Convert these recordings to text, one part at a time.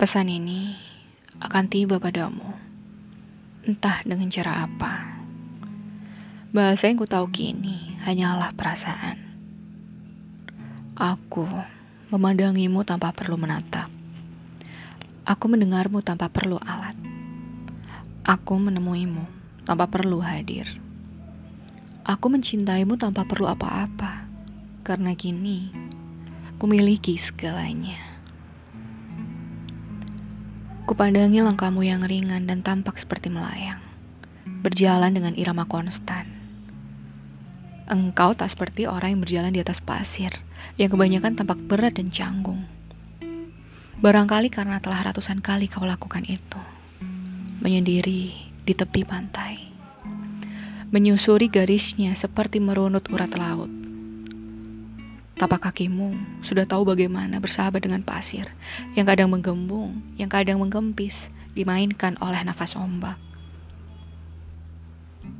Pesan ini akan tiba padamu, entah dengan cara apa. Bahasa yang ku tahu kini hanyalah perasaan. Aku memandangimu tanpa perlu menatap. Aku mendengarmu tanpa perlu alat. Aku menemuimu tanpa perlu hadir. Aku mencintaimu tanpa perlu apa-apa, karena kini ku miliki segalanya. Kupandangi langkahmu yang ringan dan tampak seperti melayang, berjalan dengan irama konstan. Engkau tak seperti orang yang berjalan di atas pasir, yang kebanyakan tampak berat dan canggung. Barangkali karena telah ratusan kali kau lakukan itu, menyendiri di tepi pantai, menyusuri garisnya seperti merunut urat laut Tapak kakimu sudah tahu bagaimana bersahabat dengan pasir yang kadang menggembung, yang kadang menggempis, dimainkan oleh nafas ombak.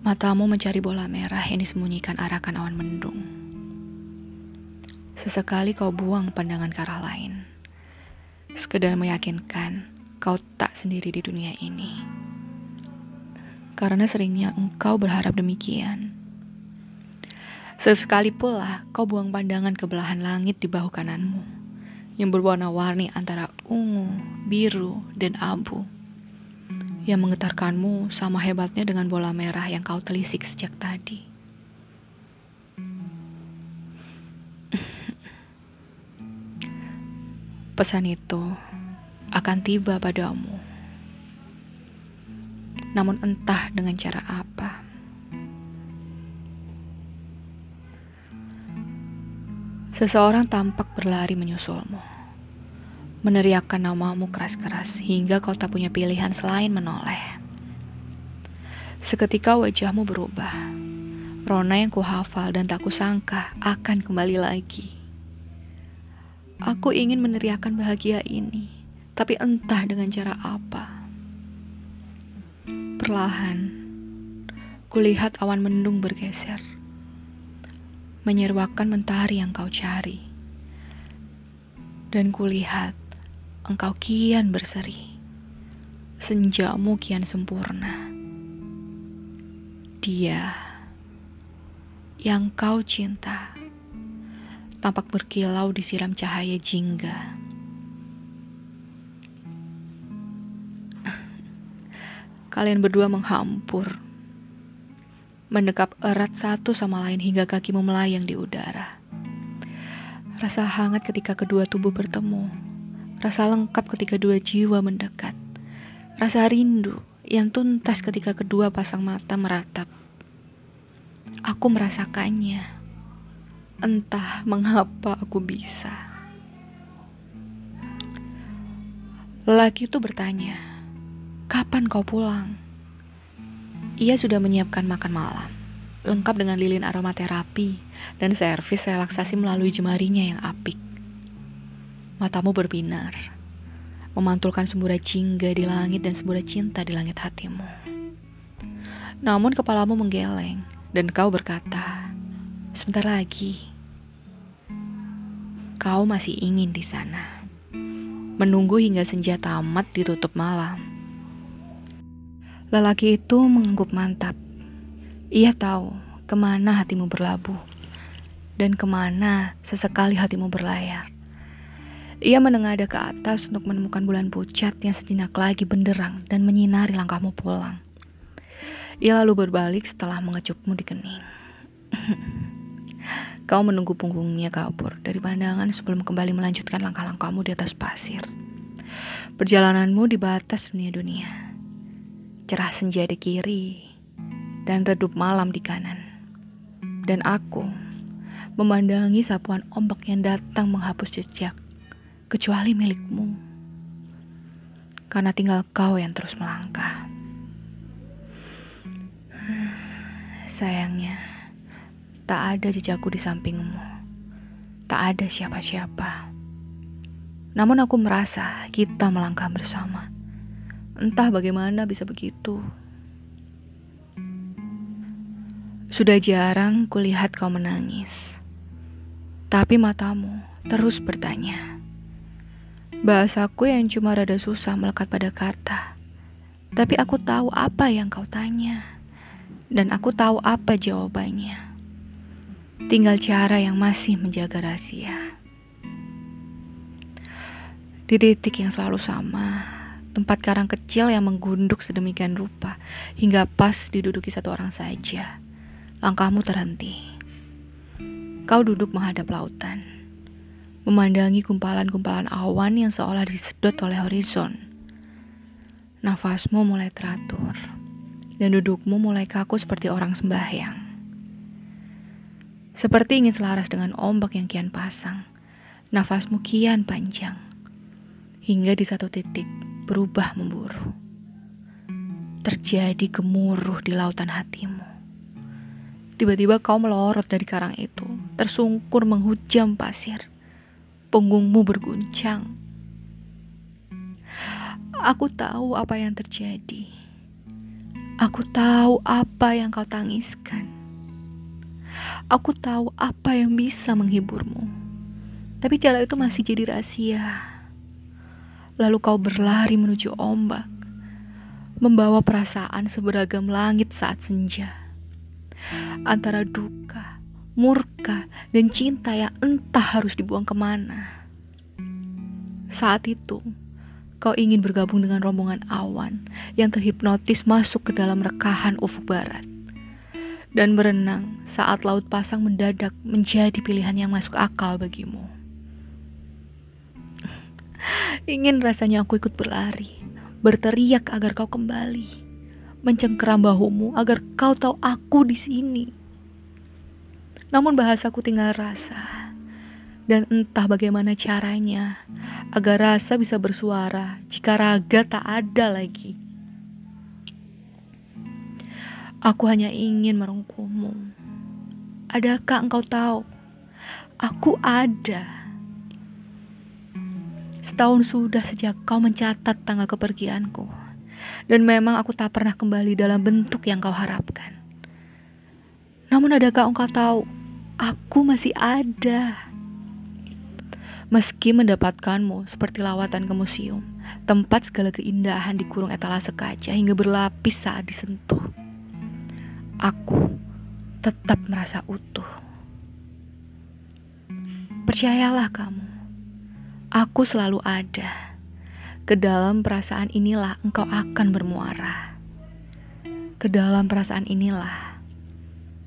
Matamu mencari bola merah yang disembunyikan arakan awan mendung. Sesekali kau buang pandangan ke arah lain, sekedar meyakinkan kau tak sendiri di dunia ini. Karena seringnya engkau berharap demikian Sesekali pula kau buang pandangan ke belahan langit di bahu kananmu yang berwarna-warni antara ungu, biru, dan abu yang menggetarkanmu sama hebatnya dengan bola merah yang kau telisik sejak tadi. Pesan itu akan tiba padamu. Namun entah dengan cara apa. Seseorang tampak berlari menyusulmu, meneriakkan namamu keras-keras hingga kau tak punya pilihan selain menoleh. Seketika wajahmu berubah, rona yang kuhafal dan tak kusangka akan kembali lagi. Aku ingin meneriakkan bahagia ini, tapi entah dengan cara apa. Perlahan, kulihat awan mendung bergeser menyeruakan mentari yang kau cari. Dan kulihat engkau kian berseri, senjamu kian sempurna. Dia yang kau cinta tampak berkilau disiram cahaya jingga. Kalian berdua menghampur mendekap erat satu sama lain hingga kakimu melayang di udara. Rasa hangat ketika kedua tubuh bertemu, rasa lengkap ketika dua jiwa mendekat, rasa rindu yang tuntas ketika kedua pasang mata meratap. Aku merasakannya, entah mengapa aku bisa. Lelaki itu bertanya, "Kapan kau pulang?" Ia sudah menyiapkan makan malam, lengkap dengan lilin aromaterapi dan servis relaksasi melalui jemarinya yang apik. Matamu berbinar, memantulkan semburat jingga di langit dan semburat cinta di langit hatimu. Namun kepalamu menggeleng dan kau berkata, sebentar lagi, kau masih ingin di sana. Menunggu hingga senja tamat ditutup malam Lelaki itu mengangguk mantap. Ia tahu ke mana hatimu berlabuh dan ke mana sesekali hatimu berlayar. Ia menengadah ke atas untuk menemukan bulan pucat yang sejenak lagi benderang dan menyinari langkahmu pulang. Ia lalu berbalik setelah mengecupmu di kening. Kau menunggu punggungnya kabur dari pandangan sebelum kembali melanjutkan langkah-langkahmu di atas pasir. Perjalananmu di batas dunia-dunia cerah senja di kiri, dan redup malam di kanan. Dan aku memandangi sapuan ombak yang datang menghapus jejak, kecuali milikmu. Karena tinggal kau yang terus melangkah. Sayangnya, tak ada jejakku di sampingmu. Tak ada siapa-siapa. Namun aku merasa kita melangkah bersama Entah bagaimana bisa begitu. Sudah jarang kulihat kau menangis. Tapi matamu terus bertanya. Bahasaku yang cuma rada susah melekat pada kata. Tapi aku tahu apa yang kau tanya. Dan aku tahu apa jawabannya. Tinggal cara yang masih menjaga rahasia. Di titik yang selalu sama, tempat karang kecil yang menggunduk sedemikian rupa hingga pas diduduki satu orang saja. Langkahmu terhenti. Kau duduk menghadap lautan memandangi gumpalan-gumpalan awan yang seolah disedot oleh horizon. Nafasmu mulai teratur, dan dudukmu mulai kaku seperti orang sembahyang. Seperti ingin selaras dengan ombak yang kian pasang, nafasmu kian panjang, hingga di satu titik berubah memburu. Terjadi gemuruh di lautan hatimu. Tiba-tiba kau melorot dari karang itu, tersungkur menghujam pasir punggungmu berguncang. Aku tahu apa yang terjadi. Aku tahu apa yang kau tangiskan. Aku tahu apa yang bisa menghiburmu. Tapi cara itu masih jadi rahasia. Lalu kau berlari menuju ombak, membawa perasaan seberagam langit saat senja. Antara duka, murka, dan cinta yang entah harus dibuang ke mana. Saat itu, kau ingin bergabung dengan rombongan awan yang terhipnotis masuk ke dalam rekahan ufuk barat. Dan berenang saat laut pasang mendadak menjadi pilihan yang masuk akal bagimu. Ingin rasanya aku ikut berlari, berteriak agar kau kembali, mencengkeram bahumu agar kau tahu aku di sini namun bahasaku tinggal rasa. Dan entah bagaimana caranya agar rasa bisa bersuara jika raga tak ada lagi. Aku hanya ingin merungkumu. Adakah engkau tahu? Aku ada. Setahun sudah sejak kau mencatat tanggal kepergianku. Dan memang aku tak pernah kembali dalam bentuk yang kau harapkan. Namun adakah engkau tahu aku masih ada. Meski mendapatkanmu seperti lawatan ke museum, tempat segala keindahan dikurung etalase kaca hingga berlapis saat disentuh. Aku tetap merasa utuh. Percayalah kamu, aku selalu ada. Ke dalam perasaan inilah engkau akan bermuara. Ke dalam perasaan inilah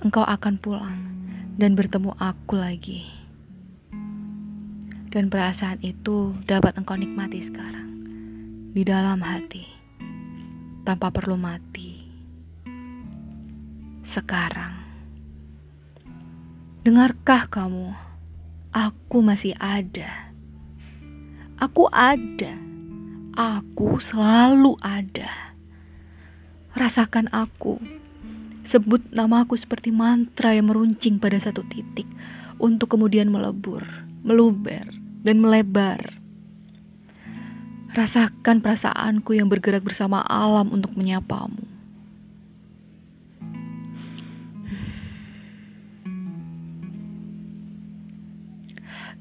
engkau akan pulang dan bertemu aku lagi. Dan perasaan itu dapat engkau nikmati sekarang di dalam hati tanpa perlu mati. Sekarang, dengarkah kamu? Aku masih ada. Aku ada. Aku selalu ada. Rasakan aku Sebut nama aku seperti mantra yang meruncing pada satu titik untuk kemudian melebur, meluber, dan melebar. Rasakan perasaanku yang bergerak bersama alam untuk menyapamu.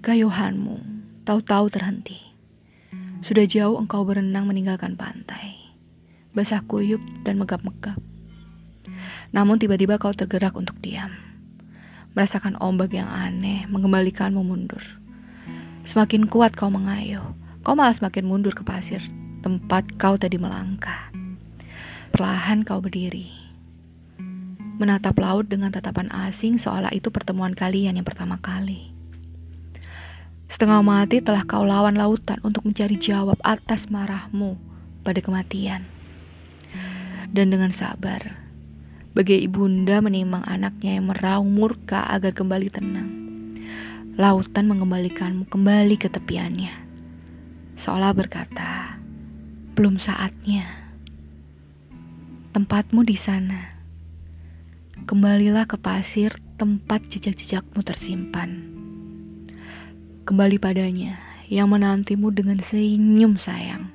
Gayuhanmu tahu-tahu terhenti. Sudah jauh engkau berenang meninggalkan pantai. Basah kuyup dan megap-megap. Namun tiba-tiba kau tergerak untuk diam. Merasakan ombak yang aneh mengembalikanmu mundur. Semakin kuat kau mengayuh, kau malah semakin mundur ke pasir tempat kau tadi melangkah. Perlahan kau berdiri. Menatap laut dengan tatapan asing seolah itu pertemuan kalian yang pertama kali. Setengah mati telah kau lawan lautan untuk mencari jawab atas marahmu pada kematian. Dan dengan sabar, Bagai ibunda menimang anaknya yang meraung murka agar kembali tenang. Lautan mengembalikanmu kembali ke tepiannya. Seolah berkata, belum saatnya. Tempatmu di sana. Kembalilah ke pasir tempat jejak-jejakmu tersimpan. Kembali padanya yang menantimu dengan senyum sayang.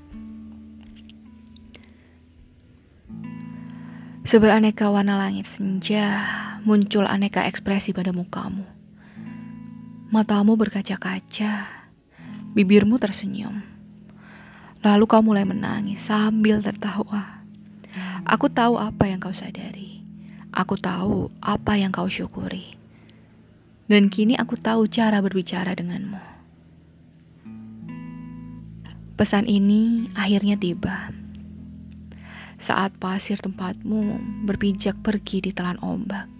Seberaneka warna langit senja, muncul aneka ekspresi pada mukamu. Matamu berkaca-kaca, bibirmu tersenyum, Lalu kau mulai menangis sambil tertawa. Aku tahu apa yang kau sadari. Aku tahu apa yang kau syukuri. Dan kini aku tahu cara berbicara denganmu. Pesan ini akhirnya tiba. Saat pasir tempatmu berpijak pergi di telan ombak.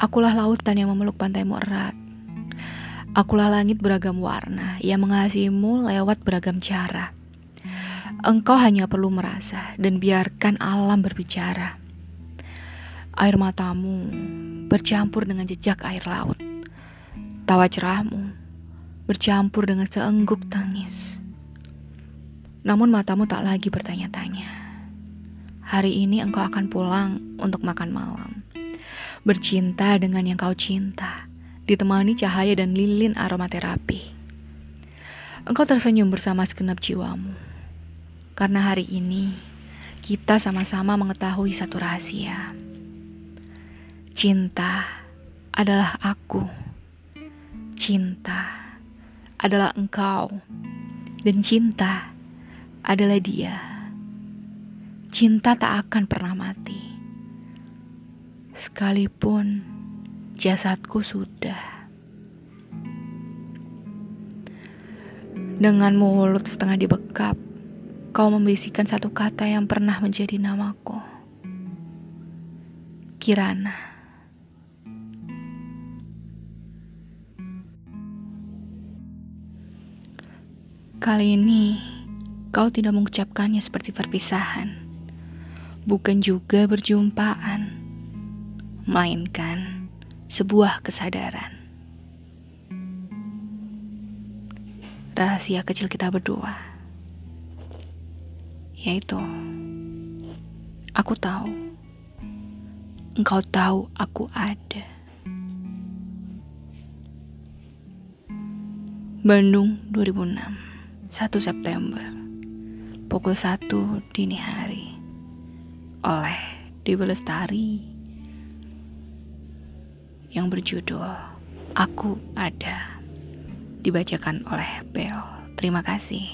Akulah lautan yang memeluk pantaimu erat. Akulah langit beragam warna yang mengasihimu lewat beragam cara. Engkau hanya perlu merasa dan biarkan alam berbicara. Air matamu bercampur dengan jejak air laut. Tawa cerahmu bercampur dengan seengguk tangis. Namun matamu tak lagi bertanya-tanya. Hari ini engkau akan pulang untuk makan malam. Bercinta dengan yang kau cinta ditemani cahaya dan lilin aromaterapi. Engkau tersenyum bersama segenap jiwamu. Karena hari ini kita sama-sama mengetahui satu rahasia. Cinta adalah aku. Cinta adalah engkau. Dan cinta adalah dia. Cinta tak akan pernah mati. Sekalipun jasadku sudah. Dengan mulut setengah dibekap, kau membisikkan satu kata yang pernah menjadi namaku. Kirana. Kali ini, kau tidak mengucapkannya seperti perpisahan, bukan juga berjumpaan, melainkan sebuah kesadaran. Rahasia kecil kita berdua, yaitu aku tahu, engkau tahu aku ada. Bandung 2006 1 September Pukul 1 dini hari Oleh Dewi Lestari yang berjudul Aku Ada dibacakan oleh Bel. Terima kasih.